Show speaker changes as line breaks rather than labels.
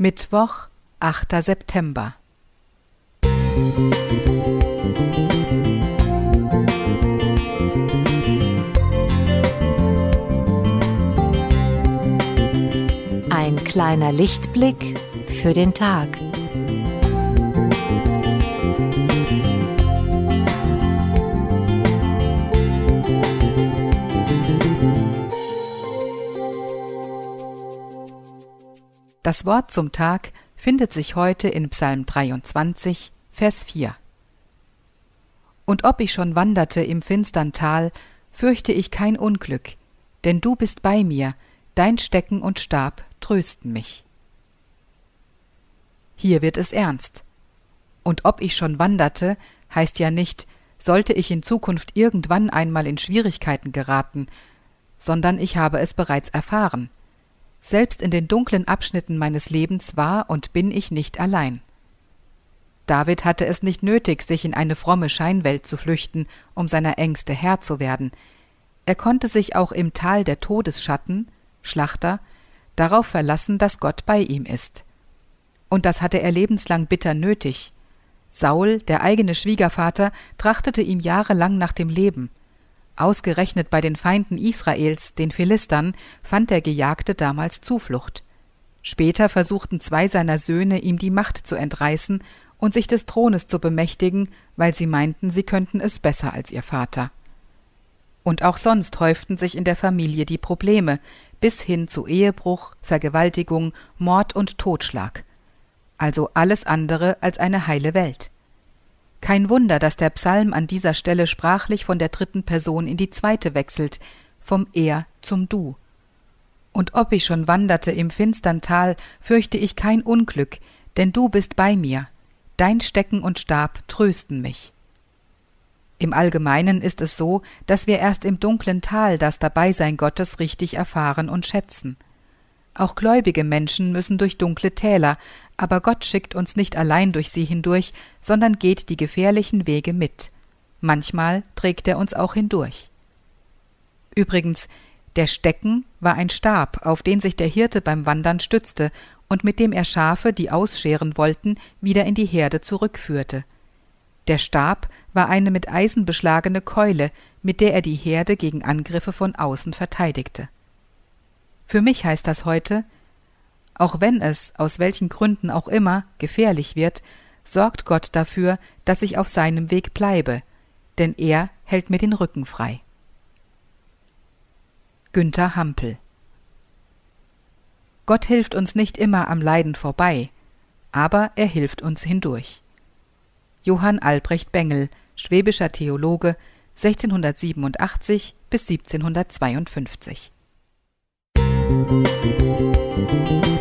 Mittwoch, 8. September.
Ein kleiner Lichtblick für den Tag.
Das Wort zum Tag findet sich heute in Psalm 23, Vers 4. Und ob ich schon wanderte im finstern Tal, fürchte ich kein Unglück, denn du bist bei mir, dein Stecken und Stab trösten mich. Hier wird es ernst. Und ob ich schon wanderte, heißt ja nicht, sollte ich in Zukunft irgendwann einmal in Schwierigkeiten geraten, sondern ich habe es bereits erfahren. Selbst in den dunklen Abschnitten meines Lebens war und bin ich nicht allein. David hatte es nicht nötig, sich in eine fromme Scheinwelt zu flüchten, um seiner Ängste Herr zu werden. Er konnte sich auch im Tal der Todesschatten, Schlachter, darauf verlassen, dass Gott bei ihm ist. Und das hatte er lebenslang bitter nötig. Saul, der eigene Schwiegervater, trachtete ihm jahrelang nach dem Leben. Ausgerechnet bei den Feinden Israels, den Philistern, fand der Gejagte damals Zuflucht. Später versuchten zwei seiner Söhne, ihm die Macht zu entreißen und sich des Thrones zu bemächtigen, weil sie meinten, sie könnten es besser als ihr Vater. Und auch sonst häuften sich in der Familie die Probleme, bis hin zu Ehebruch, Vergewaltigung, Mord und Totschlag. Also alles andere als eine heile Welt. Kein Wunder, dass der Psalm an dieser Stelle sprachlich von der dritten Person in die zweite wechselt, vom Er zum Du. Und ob ich schon wanderte im finstern Tal, fürchte ich kein Unglück, denn du bist bei mir, dein Stecken und Stab trösten mich. Im Allgemeinen ist es so, dass wir erst im dunklen Tal das Dabeisein Gottes richtig erfahren und schätzen. Auch gläubige Menschen müssen durch dunkle Täler, aber Gott schickt uns nicht allein durch sie hindurch, sondern geht die gefährlichen Wege mit. Manchmal trägt er uns auch hindurch. Übrigens, der Stecken war ein Stab, auf den sich der Hirte beim Wandern stützte und mit dem er Schafe, die ausscheren wollten, wieder in die Herde zurückführte. Der Stab war eine mit Eisen beschlagene Keule, mit der er die Herde gegen Angriffe von außen verteidigte. Für mich heißt das heute, auch wenn es, aus welchen Gründen auch immer, gefährlich wird, sorgt Gott dafür, dass ich auf seinem Weg bleibe, denn er hält mir den Rücken frei. Günther Hampel Gott hilft uns nicht immer am Leiden vorbei, aber er hilft uns hindurch. Johann Albrecht Bengel, schwäbischer Theologe, 1687 bis 1752 Thank you.